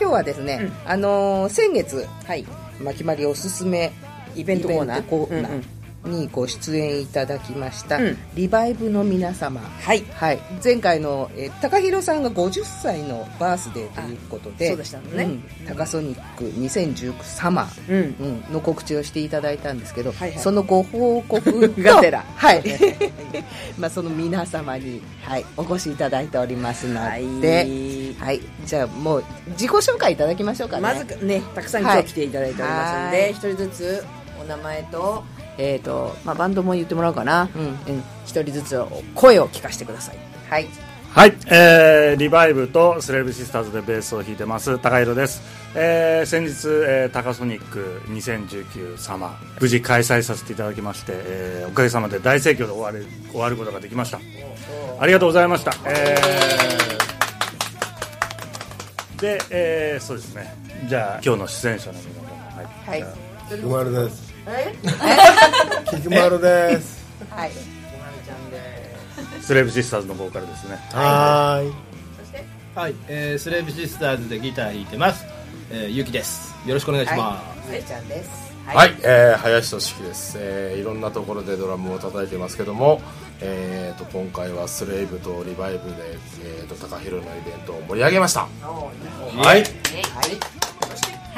今日はですね、あのー先月はいまきまりおすすめイベントコーナーイベントコーナーうんうんにご出演いただきました、うん。リバイブの皆様。はい。はい、前回の、えー、高弘さんが50歳のバースデーということであそうでしたね。うん。タカソニック2019サマー、うん。うん、の告知をしていただいたんですけど、はいはい。そのご報告と がてら。はい。まあその皆様に、はい、お越しいただいておりますので、はい。じゃあもう自己紹介いただきましょうかね。まずねたくさん今日来ていただいておりますので一、人ずつお名前と,、えーとまあ、バンドも言ってもらおうかな。うん。一、人ずつ声を聞かせてください。はい。はい、えーリバイブとスレーブシスターズでベースを弾いてます高弘です、えー先日、えータカソニック2019サマー無事開催させていただきまして、えーおかげさまで大盛況で終わる終わることができました。ありがとうございました、えーで、えーそうですね。じゃあ今日の出演者の皆様はい、はい。じゃあ菊丸です。え？菊丸です。はい。スレーブシスターズのボーカルですね。はーい。はい、えー、スレーブシスターズでギター弾いてます、えー、ゆきです。よろしくお願いします、スレちゃんです。はい、えー、林俊樹です、えー。いろんなところでドラムを叩いてますけども、えー、と今回はスレイブとリバイブで、えー、と高弘のイベントを盛り上げました。はい。はい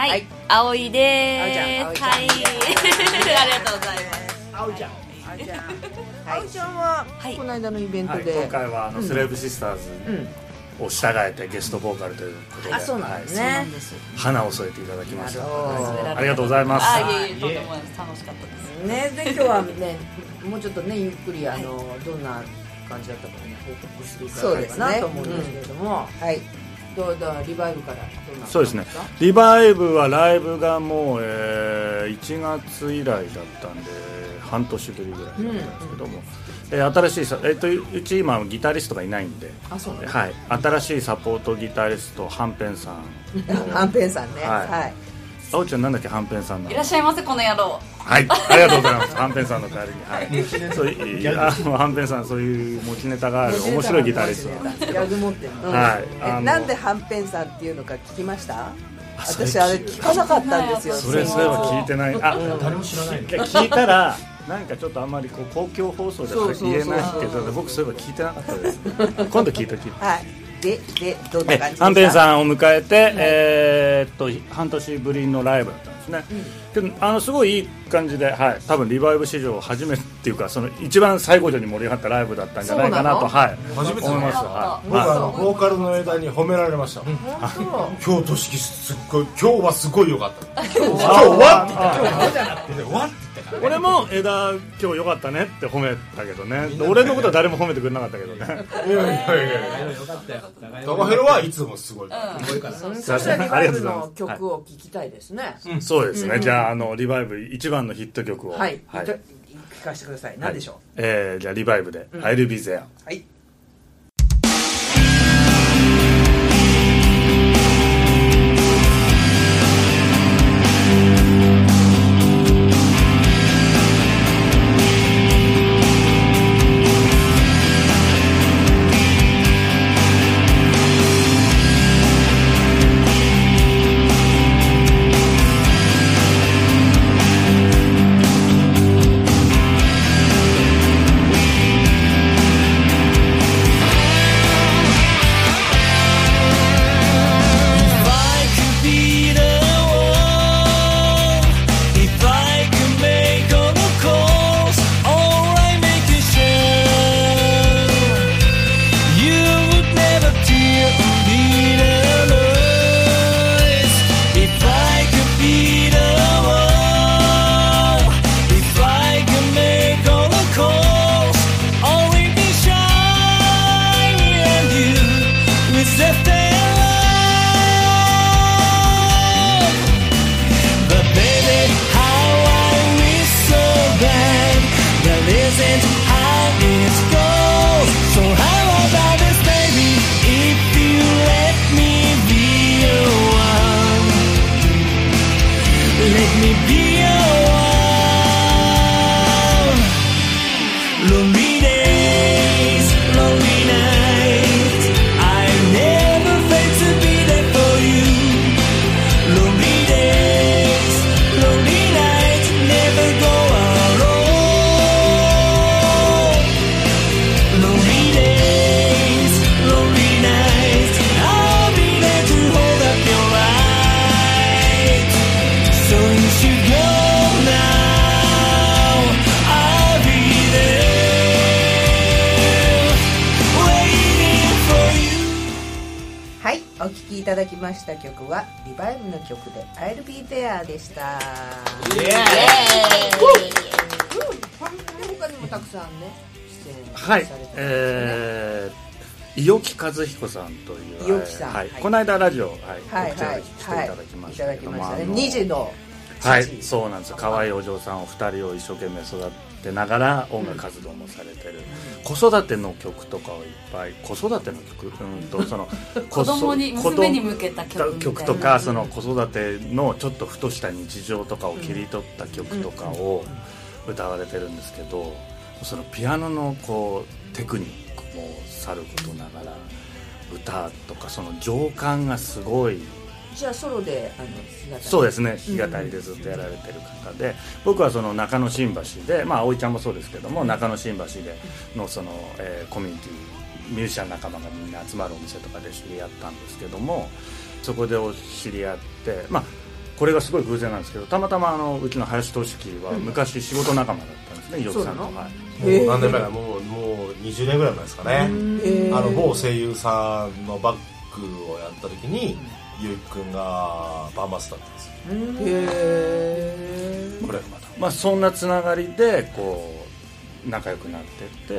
はい、葵で葵ちゃん。ーす。葵ちゃん。はい、ありがとうございます。あおちゃん。あおちゃん。あおちゃんは、はいこの間のイベントはい、で、今回はあの、スレーブシスターズを従えてゲストボーカルということで、あそうなんですはい。ね、花を添えていただきましたはいありがとうございます。あ、いえいえ、とても楽しかったです。ねで今日はねもうちょっとねゆっくりあのどんな感じだったかね報告していただければなと思うんですけれども、はいどうだリバイブからそうですね。リバイブはライブがもう、えー1月以来だったんで半年ぶりぐらいだったんですけども、えー新しいさ、えー、とうち今ギタリストがいないんで、あそうねはい、新しいサポートギタリストはんぺんさんはんぺんさんね。はい。はいあおちゃんなんだっけはんぺんさんの。いらっしゃいませ、この野郎。はい、ありがとうございます。はんぺんさんの代わりに、はい。そういあのはんぺんさんそういう持ちネタがある。面白いギタリストなんですギャグ持ってるの？はい。なんではんぺんさんっていうのか聞きました？私あれ聞かなかったんですよそれそういえば聞いてない。あ、誰も知らないの。聞いたら。なんかちょっとあんまりこう公共放送でそうそうそう言えないって言ってた僕そういえば聞いてなかったです。今度聞いとき。はいででどんなえ感じでした？はんぺんさんを迎えて、えーっと半年ぶりのライブだったんですね、けどあのすごいいい感じで、はい、多分リバイブ史上初めてっていうかその一番最高潮に盛り上がったライブだったんじゃないかなとはい。初めて思います、はい。僕はあのボーカルの枝に褒められました。今日としきすっごい今日はすごい良かった。今日今日は？今日は？じゃなくて。俺も枝今日良かったねって褒めたけどね。俺のことは誰も褒めてくれなかったけどね。いやいやいや。よかったよ。高弘はいつもすごい。すごいからそしたらリバイブありがとうございますの曲を聴きたいですね。そうですね、じゃああのリバイブ一番のヒット曲を。はい、はい。聞かせてください。何でしょう、えーじゃあリバイブで「I'll be there」はい「お聴きいただきました曲はリバイブの曲で「I'll be there」でした。イエーイ。他にもたくさんね出演されて、ね、はい。えー、伊沖和彦さんという伊沖さん、はい、この間ラジオ、はいはい、告知していただきました、はい。い、ただきましたね。時のはい。父そうなんですよ。可愛いお嬢さんお二人を一生懸命育てながら音楽活動もされてる、子育ての曲とかをいっぱい子育ての曲？うんと その子供に子供娘に向けた曲曲とかその子育てのちょっとふとした日常とかを切り取った曲とかを歌われてるんですけどそのピアノのこうテクニックもさることながら歌とかその情感がすごいじゃあソロであのそうですね。弾き語りでずっとやられてる方で。僕はその中野新橋でまあ葵ちゃんもそうですけども中野新橋でのその、えーコミュニティミュージシャン仲間がみんな集まるお店とかで知り合ったんですけどもそこでお知り合ってまあこれがすごい偶然なんですけどたまたまあのうちの林俊樹は昔仕事仲間だったんですね伊予さんと。はい。もう何年前だ？もうもう20年ぐらい前ですかね、あの某声優さんのバックをやった時にゆうきくんがバンマスだったんです。よこれがまた。まあ、そんなつながりでこう仲良くなってって。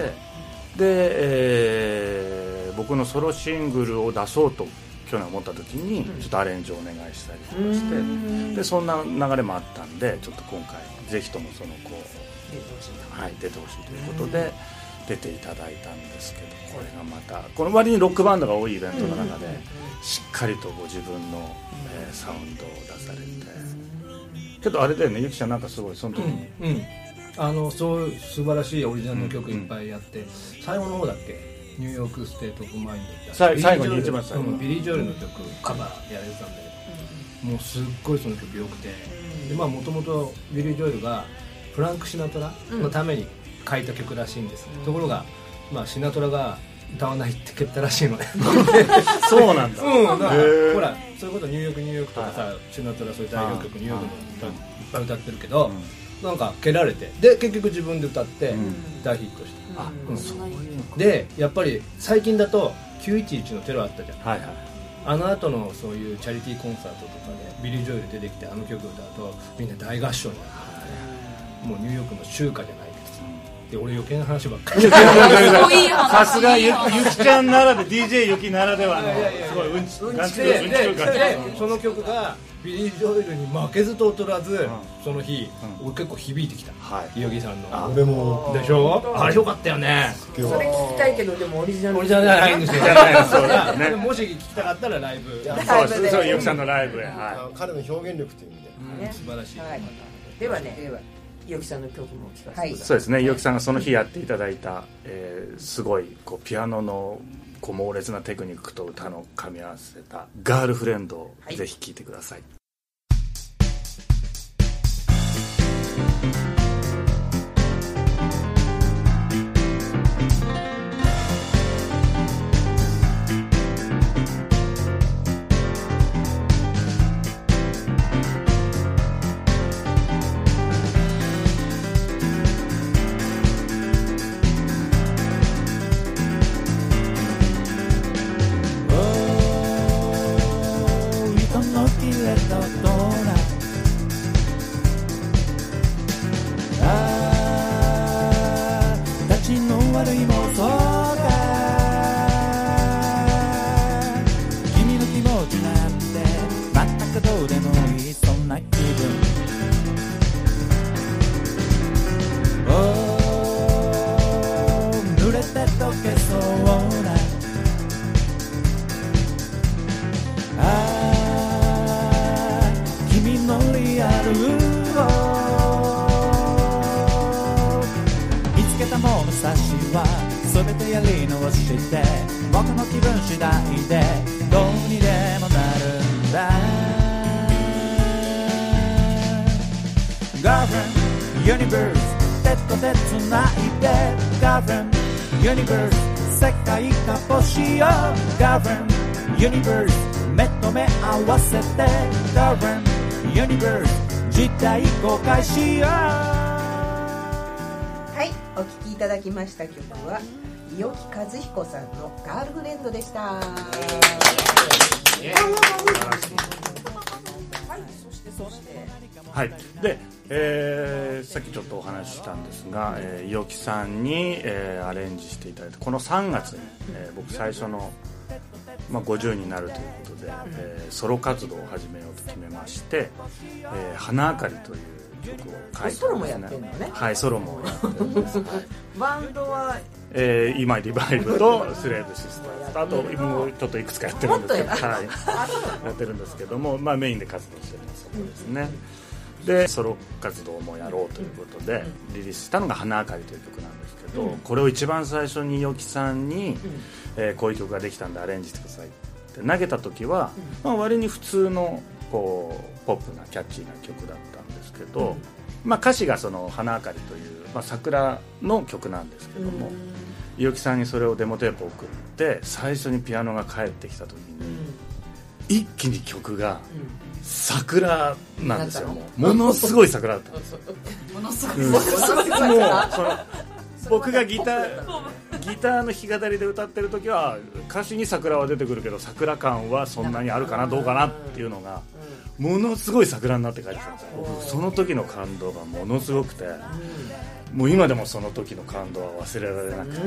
で、えー僕のソロシングルを出そうと去年思った時にちょっとアレンジをお願いしたりとかして。でそんな流れもあったんでちょっと今回ぜひともそのこう、はい、出てほしいということで出ていただいたんですけどこれがまたこの割にロックバンドが多いイベントの中でしっかりとご自分の、えーサウンドを出されて。けどあれだよねゆきちゃんなんかすごいその時。に、うん。あのそういう素晴らしいオリジナルの曲いっぱいやって、最後の方だっけ？ New York State of Mind 最後に一番最後うんビリー・ジョエルの曲カバーやれてたんだけど、もうすっごいその曲良くて、でまあもともとビリー・ジョエルがフランク・シナトラのために書いた曲らしいんです、ところが、まあ、シナトラが歌わないって蹴ったらしいの。ね そうなんだ、うん、だほらそういうことニューヨークニューヨークとかさ、シナトラそういう代表曲ニューヨークの歌い。っぱい歌ってるけど、なんか蹴られてで結局自分で歌って大ヒットして、あうん。そうでやっぱり最近だと911のテロあったじゃん。はいはいあの後のそういうチャリティーコンサートとかでビリー・ジョエル出てきてあの曲歌うとみんな大合唱になってもうニューヨークの集歌じゃないけどさで俺余計な話ばっかり。さすがゆゆきちゃんならで DJ ゆきならではのすごいうんちうんちく感じでその曲がビリー・ジョエルに負けずと劣らず、その日、俺結構響いてきた、はい。木さんの。あ俺もでしょ？あれよかったよね。それ聞きたいけどでもオリジナル。俺じゃないんですよ。じゃないそうだねでももし聞きたかったらライブ。そうです。そうゆきさんのライブへ。彼の表現力という意味で。ね素晴らしい、はい。ではね。ではゆきさんの曲も聴かせてください。いそうですね。ゆきさんがその日やっていただいた、えーすごいこうピアノのこう猛烈なテクニックと歌の噛み合わせた「ガールフレンド」をぜひ聴いてくださいやり直して僕の気分次第でどうにでもなるんだ Girlfriend Universe 手と手つないで Girlfriend Universe 世界かぼしよ Girlfriend Universe 目と目合わせて Girlfriend Universe 実体公開しようはいお聴きいただきました曲は伊予木和彦さんの「ガールフレンド」でした。はい、で、えーさっきちょっとお話ししたんですが、えー、伊きさんに、えーアレンジしていただいてこの3月に、えー僕最初の、まあ、50になるということで、えーソロ活動を始めようと決めまして「えー花あかり」という曲を書いてます、ソロもやってんのね。はいソロもやってるんです、はい。バンドはえー今リバイブとスレーブシスターズとあともうちょっといくつかやってるんですけど、はい、やってるんですけども、まあ、メインで活動してるのはそこですね、でソロ活動もやろうということでリリースしたのが「花あかり」という曲なんですけど、これを一番最初に伊きさんに、えーこういう曲ができたんでアレンジしてくださいって投げた時は、まあ、割に普通のこうポップなキャッチーな曲だったんですけど、まあ、歌詞がその「花あかり」という、まあ、桜の曲なんですけども、伊きさんにそれをデモテープ送って最初にピアノが帰ってきた時に、一気に曲が桜なんですよ、ものすごい桜だった。んですものすごいうん。もうその僕がギターギターの弾き語りで歌ってる時は歌詞に桜は出てくるけど桜感はそんなにあるかなどうかなっていうのがものすごい桜になって書いてたんですよ。僕その時の感動がものすごくてもう今でもその時の感動は忘れられなく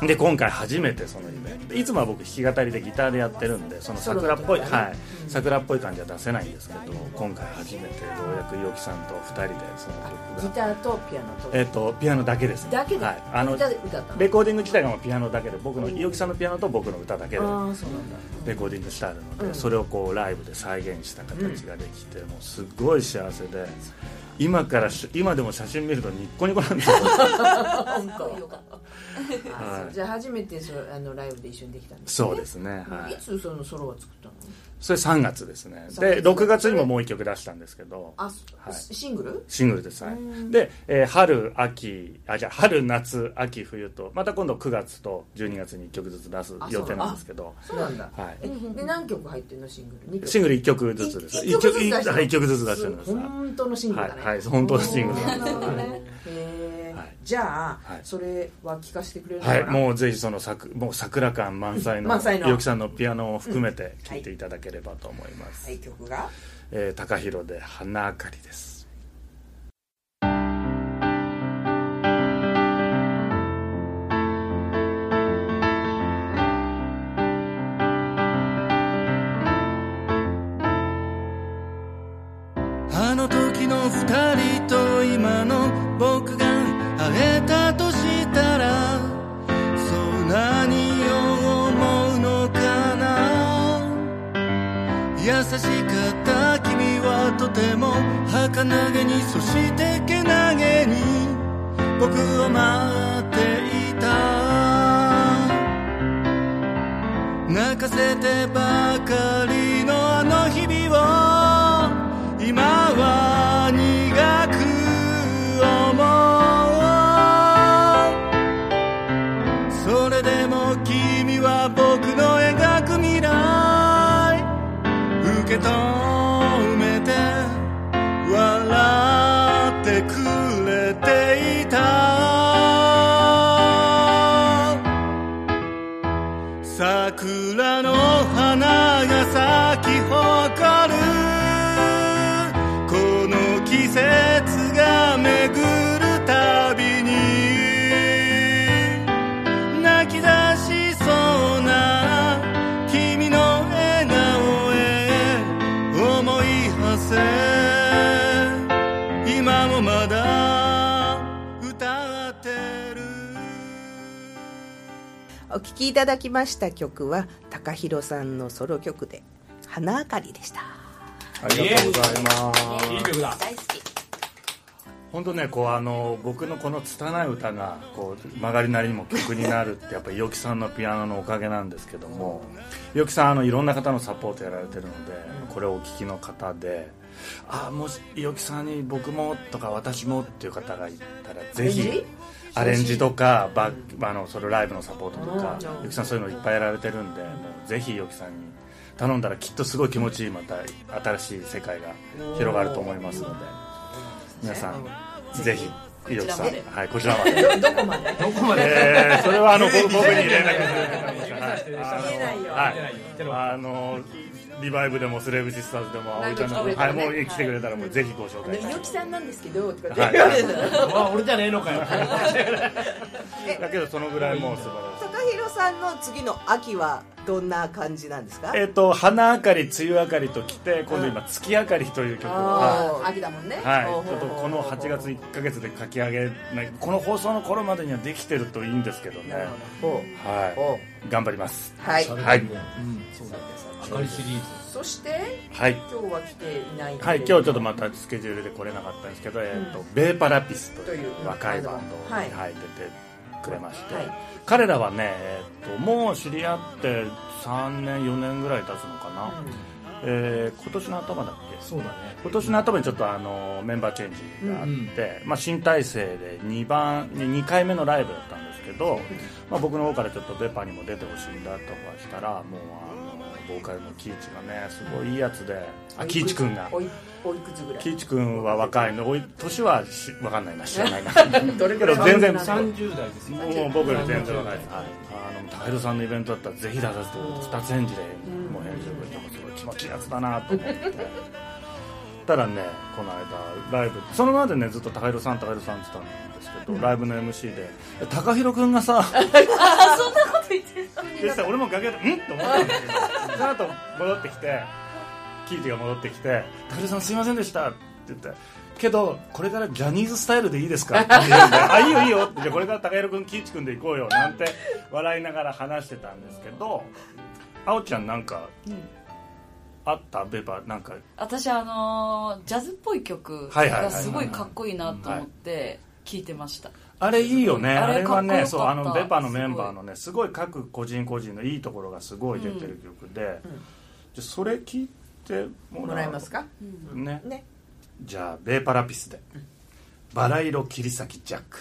て。で今回初めてそのイベント。いつもは僕弾き語りでギターでやってるんでその桜っぽい、ね。はい、桜っぽい感じは出せないんですけど今回初めてようやく伊きさんと2人でその曲が。ギターとピアノと。えっとピアノだけです。ねだけで、はい、あのレコーディング自体がピアノだけで僕の伊きさんのピアノと僕の歌だけで。レコーディングしてあるので、うん。それをこうライブで再現した形ができて、もうすごい幸せで今からし今でも写真見るとニッコニコなんですよ。本当。よかったあはいそう。じゃあ初めてそあのライブで一緒にできたんですそうですね。はい。いつそのソロを作ったの？それ3月ですね。3で月6月にももう1曲出したんですけど。あ、そはい。シングル？シングルです、はい、で、えー春秋あじゃあ春夏秋冬とまた今度9月と12月に1曲ずつ出すあ予定なんですけど。そうなんだ。はい。えで何曲入ってんのシングル？2曲。シングル1曲ずつです。一曲ずつ出してるはい一曲ずつ出してるんです。本当のシングルだね。はいはい本当のシングル。なるほど はいーじゃあはい。それは聞かせてくれるのはい、もうぜひその作もう桜感満載の満載の。伊きさんのピアノを含めて聴いていただければと思います、はい。曲が。えー、高弘で花あかりですても儚げにそしてけなげに僕を待っていた。泣かせてばかりきいただきました曲は高弘さんのソロ曲で「花あかり」でした。ありがとうございます。いい曲だ。大好き本当ねこうあの僕のこの拙い歌がこう曲がりなりにも曲になるってやっぱり伊きさんのピアノのおかげなんですけども伊きさんあのいろんな方のサポートやられてるのでこれをお聞きの方であもし伊きさんに僕もとか私もっていう方がいたらぜひアレンジとかバあのそれライブのサポートとか伊きさんそういうのいっぱいやられてるんでもうぜひ伊きさんに頼んだらきっとすごい気持ちいいまた新しい世界が広がると思いますので皆さんぜひ。伊きさん。はいこちらまで。どこまで？どこまで？えーそれはあの僕僕に連絡してくださいしてね見えないよ。はい。あのリバイブでもスレーブシスターズでも葵ちゃんでも、なんかはい、来てくれたらねもう来てくれたらもうぜひご紹介い猪木さんなんですけどとか 俺じゃねえのかよ。だけどそのぐらいもう素晴らしい。高弘さんの次の秋はどんな感じなんですか？えっ、と花明かり梅雨明かりときて今度今月明かりという曲を、は秋だもんね。い。はい、ちょっとこの8月1か月で書き上げないこの放送の頃までにはできてるといいんですけどね。ほはほい頑張ります。うはい。はい。うん。そうだあかりシリーズ。そしてはい。今日は来ていないはい、今日ちょっとまたスケジュールで来れなかったんですけど、えーとベーパラピスというという若いバンドはい。に入っててくれまして、はい。彼らはね、えーともう知り合って3年4年ぐらい経つのかな、えー今年の頭だっけ？そうだね。今年の頭にちょっとあのメンバーチェンジがあって、まあ、新体制で2番2回目のライブだったんですけど、まあ、僕の方からちょっとベパにも出てほしいんだとかしたらもうあのボーカルのキイチがねすごいいいやつで。あキイチ君が。おいおいくつぐらい？キイチ君は若いの。おい年はし分かんないな。知らないな。どれくらい？けど全然。30代ですよもう僕より全然若い。です、はい、あのタイルさんのイベントだったらぜひ出させて二つ返事でもう返事をくれてもすごい気持ちいいやつだなと思ってたらねこの間ライブそのままでねずっと高弘さん高弘さんって言ってたんですけど、ライブの MC で高弘君がさ あそんなこと言ってるでさ俺も楽屋で「ん?」と思ったんですけどその後戻ってきてキーチが戻ってきて「高弘さんすいませんでした」って言って「けどこれからジャニーズスタイルでいいですか?」って言うんで「あいいよいいよ」って「じゃあこれから高弘君キーチ君で行こうよ」なんて笑いながら話してたんですけどあおちゃんなんか、あったベパなんか私あのジャズっぽい曲がすごいかっこいいなと思って聞いてましたあれいいよねあれはねそうあのベパのメンバーのねすごい各個人個人のいいところがすごい出てる曲で、じゃそれ聞いてももらえますかねねじゃあベーパラピスで「バラ色切り裂きジャック」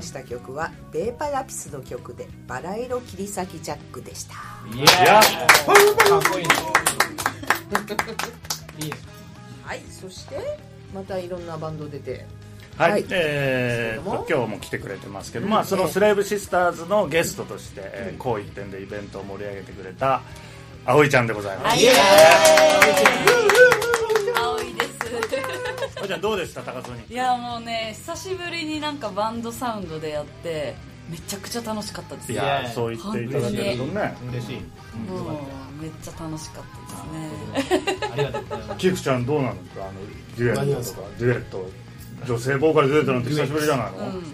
ました曲はベーパラピスの曲で「バラ色切り裂きジャック」でした。いやかっこいい。ねいいねはいそしてまたいろんなバンド出て。はい、はい。えーと今日も来てくれてますけど、まあ、そのスレーブシスターズのゲストとして、えー、こう一点でイベントを盛り上げてくれた葵ちゃんでございます、はい。青い。です葵ちゃんどうでした高曽に。いやもうね久しぶりになんかバンドサウンドでやってめちゃくちゃ楽しかったですいねやーそう言っていただけるとね。嬉しい。もうめっちゃ楽しかったですね。ありがとうございます。キクちゃんどうなのか？あのデュエットとか。デュエット女性ボーカルデュエットなんて久しぶりじゃないの、うん。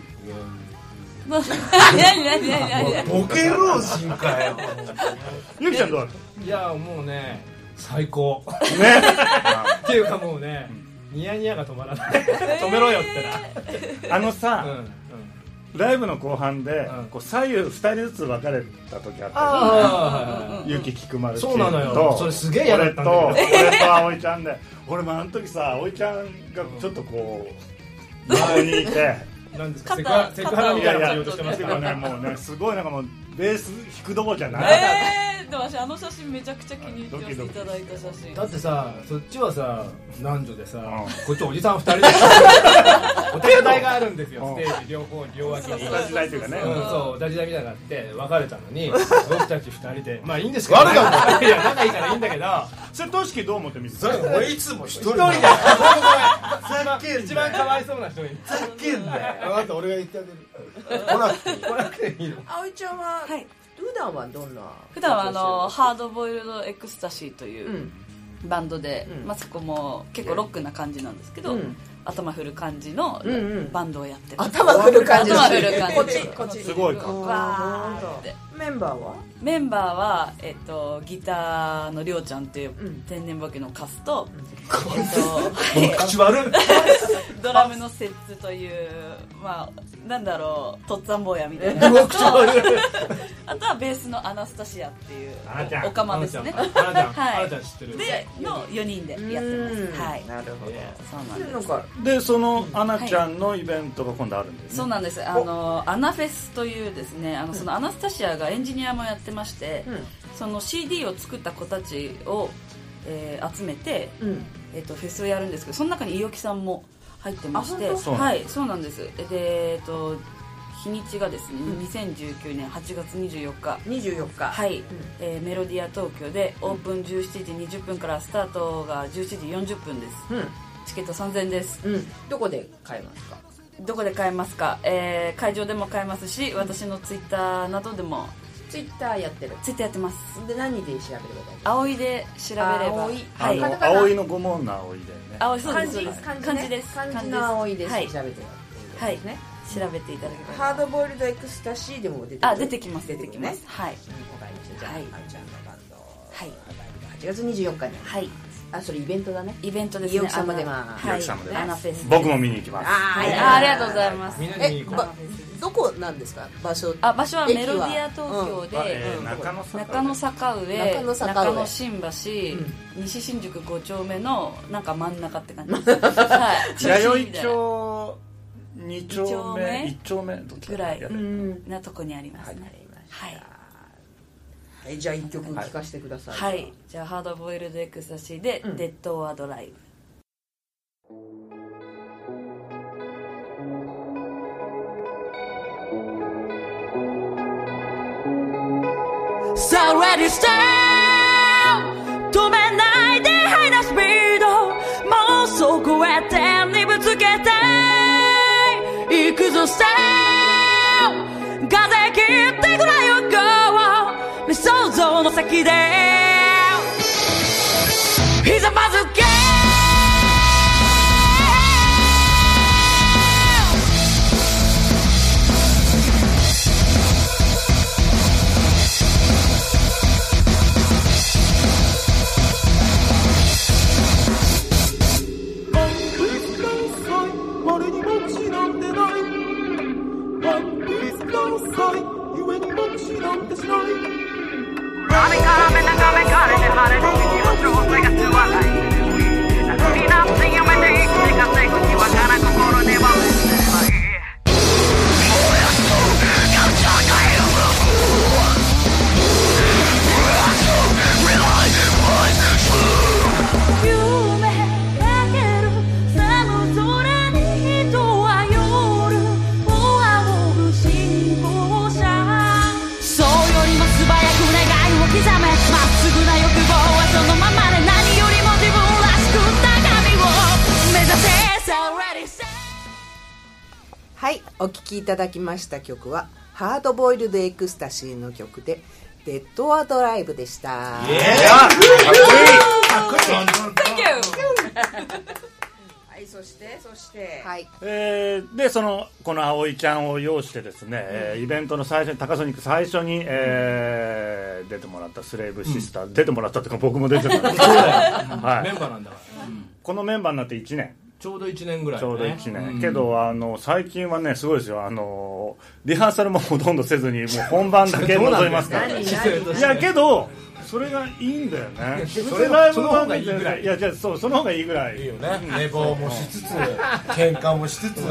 何何何何何ボケ老人かよゆきちゃんどうだっいやもうね最高。たね。っていうかもうねニヤニヤが止まらない。止めろよってあのさ、なうんうん。ライブの後半で、うん。こう左右2人ずつ分かれた時あったじゃん。ゆき菊丸そうなのよ。とそれすげえ嫌だったんだ俺とけど。俺と葵ちゃんで。俺もあの時さ葵ちゃんがちょっとこう横にいて。なんですか？セク肩ハラみたいなことしてますてけどかねもうねすごいなんかもうベース弾くどころじゃない、えでも私あの写真めちゃくちゃ気に入ってます。いただいた写真。だってさそっちはさ男女でさこっちおじさん二人で。お手伝いがあるんですよ。ステージ両方両脇に同じ台という。かねうん。そう同じ台みたいなのがあって別れたのに僕たち二人で。まあいいんですけど悪かいや仲いいからいいんだけど。それとしきどう思って見てそれ俺いつも一人一人でざけんなよ。一番かわいそうな人に。ざけんなよ。分かった俺が言ってあげる。来なくていい。来なくていいの？葵ちゃんは、はい普段はどんな？普段はあのハードボイルドエクスタシーといううん。バンドで、うん。まあ、そこも結構ロックな感じなんですけど、うん。頭振る感じのバンドをやってます、頭振る感じの。頭振る感じこっちこっち。すごいか。わーって。メンバーは？メンバーは、えっと、ギターのりょうちゃんっていううん。天然ボケのカスと、えっと口悪い。ドラムのセッツというまあなんだろうとっつぁん坊やみたいな。口悪い。あとはベースのアナスタシアっていうあなちゃん。おかまですね。はい。あなちゃん知ってる。での4人でやってます。はい。なるほど。そうなんです。でそのアナちゃんのイベントが今度あるんですね。そうなんです。あのアナフェスというですねあのそのアナスタシアがエンジニアもやってまして、その CD を作った子たちを、えー集めて、うん。うんえっとフェスをやるんですけどその中に伊予木さんも入ってましてはいそうなんです。でえっと日にちがですね、2019年8月24日24日はい、えーメロディア東京でオープン17時20分からスタートが17時40分です。うん。チケット3000円です。うん。どこで買えますか？どこで買えますか、えー会場でも買えますし私のツイッターなどでもツイッターやってる。ツイッターやってます。で何で調べれば大丈葵で調べれば。葵はい。あの葵のごもんな葵だよね。葵そうですそうです。漢字です。漢字の葵で調はい。べてるっていうことですね。調べていただければハードボイルドエクスタシーでも出てくる。あ出てきます出てきます。ねはい。わかりましたじゃあはい。あんちゃんのバンドはい。8月24日に。はいあそれイベントだね。イベントですね。伊予木様でまああの伊予木様では。い。アナフェス僕も見に行きます。あはい。ーあありがとうございます。みんなにえばどこなんですか？場所？あ場所はメロディア東京あで、えー中野坂中野坂上中野坂上。中野新橋、西新宿5丁目のなんか真ん中って感じ。で すはい。弥生町2丁目1丁目ぐらいなとこにありますね。はいはいじゃあ一曲聴かせてください。はい、じゃあハードボイルドエクスタシーで、うん。デッド・オア・ドライブ So ready stay 先で目眺めかれて晴れる日の状態がつわないただきました曲はハードボイルドエクスタシーの曲でデッドアドライブでした。はいそしてそして。はい。えーでそのこの葵ちゃんを擁してですね、えーイベントの最初に高ソニック最初に、えー出てもらったスレイブシスター、出てもらったっていうか僕も出てもらった、はメいンバーなんだから。このメンバーになって1年ちょうど1年ぐらいちょうどね1年、うん。けどあの最近はねすごいですよ。あのリハーサルもほとんどせずにもう本番だけ 臨みますから。いやけどそれがいいんだよね。それライブその方がいいぐらい。いやじゃあそうその方がいいぐらい。いいよね。寝坊もしつつ喧嘩もしつつ。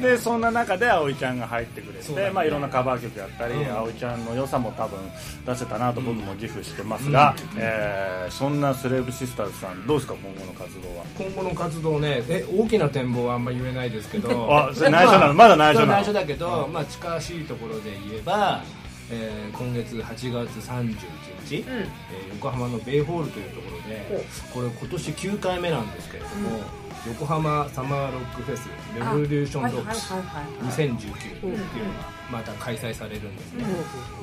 ででそんな中で葵ちゃんが入ってくれて、まあ、いろんなカバー曲やったり、うん。葵ちゃんの良さも多分出せたなと僕も自負してますが、えーそんなスレーブシスターズさんどうですか今後の活動は？今後の活動ねえ大きな展望はあんま言えないですけど。あそれ内緒なの？まだ内緒なの？内緒だけど、まあ、近しいところで言えば、えー今月8月31日、えー横浜のベイホールというところでこれ今年9回目なんですけれども、横浜サマーロックフェスレボリューションロックス2019っていうのがまた開催されるんですね、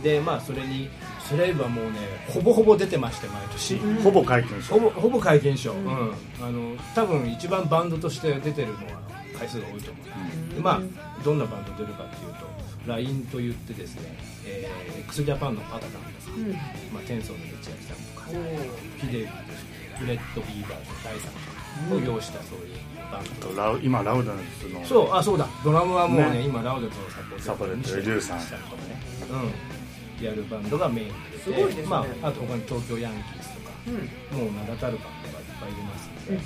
でまあそれにスレイブはもうねほぼほぼ出てまして毎年、ほぼ解禁しほぼほぼ皆勤賞、うん。あの多分一番バンドとして出てるのは回数が多いと思う、でまあどんなバンド出るかっていうと LINE と言ってですね、えー、x ジャパンのパタカンとか、まあ、天宗の道明さんとかフィデルフレッド・ビーバーと第三を要したそういうバンド、ラウ今ラウダンスのそうあそうだ。ドラムはもうねね。今ラウデとのサポートリュウさんしたりとかね、うん、やるバンドがメインで。すごいですね。まあ、あと他に東京ヤンキースとか、もう名だたるバンドがいっぱいいますので、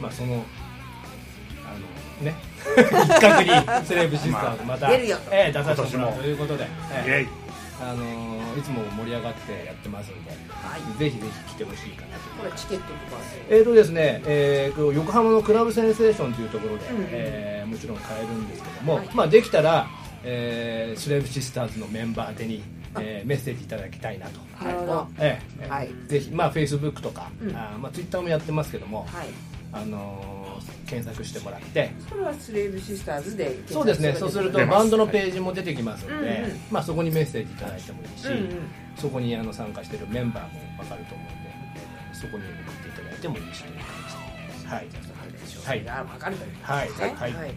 まあそのあのね。一角にセレブシスターズまた、出るよ。とええ出させてもらう今年も。ということで、イえ。えエイ。あのーいつも盛り上がってやってますんで、ぜひぜひ来てほしいかなと。これチケットとかえーとですね、えーと横浜のクラブセンセーションというところで、えーもちろん買えるんですけども、まあ、できたら、えースレーブシスターズのメンバー宛てに、えーメッセージいただきたいなと、なるほど。ええ。ええはい。ぜひ、まあ、Facebook とか、あーまあ、Twitter もやってますけども、はい。あのー検索してもらって。それはスレーブシスターズでそうですね。そうするとバンドのページも出てきますので、うんうんまあ、そこにメッセージいただいてもいいし、うんうん。そこにあの参加してるメンバーも分かると思うんでそこに送っていただいてもいいしという感じで。はい。はいが分かるというはい。ねはい。はい。はい。はい。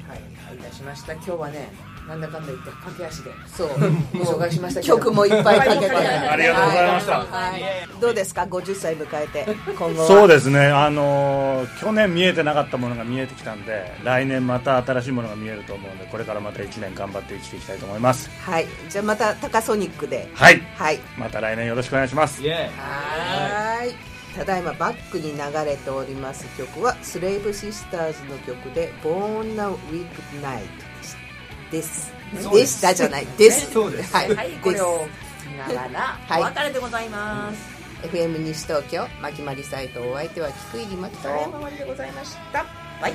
い。たしました。今日はねなんだかんだ言って駆け足で。そう。ご紹介しましたけど。曲もいっぱいかけて。ありがとうございました。はい。どうですか？50歳迎えて今後は。そうですね、あのー去年見えてなかったものが見えてきたんで来年また新しいものが見えると思うんでこれからまた1年頑張って生きていきたいと思います。はい。じゃあまたタカソニックで。はい。はい。また来年よろしくお願いします。はーい。ただいまバックに流れております曲はスレイブシスターズの曲で「Born a Weeknight」ですそうです。でしたじゃない。です。そうです。はい、はいこれを聞きながらはい。お別れでございます、FM 西東京まきまりサイトお相手は菊入真希と山まりでございました。バイ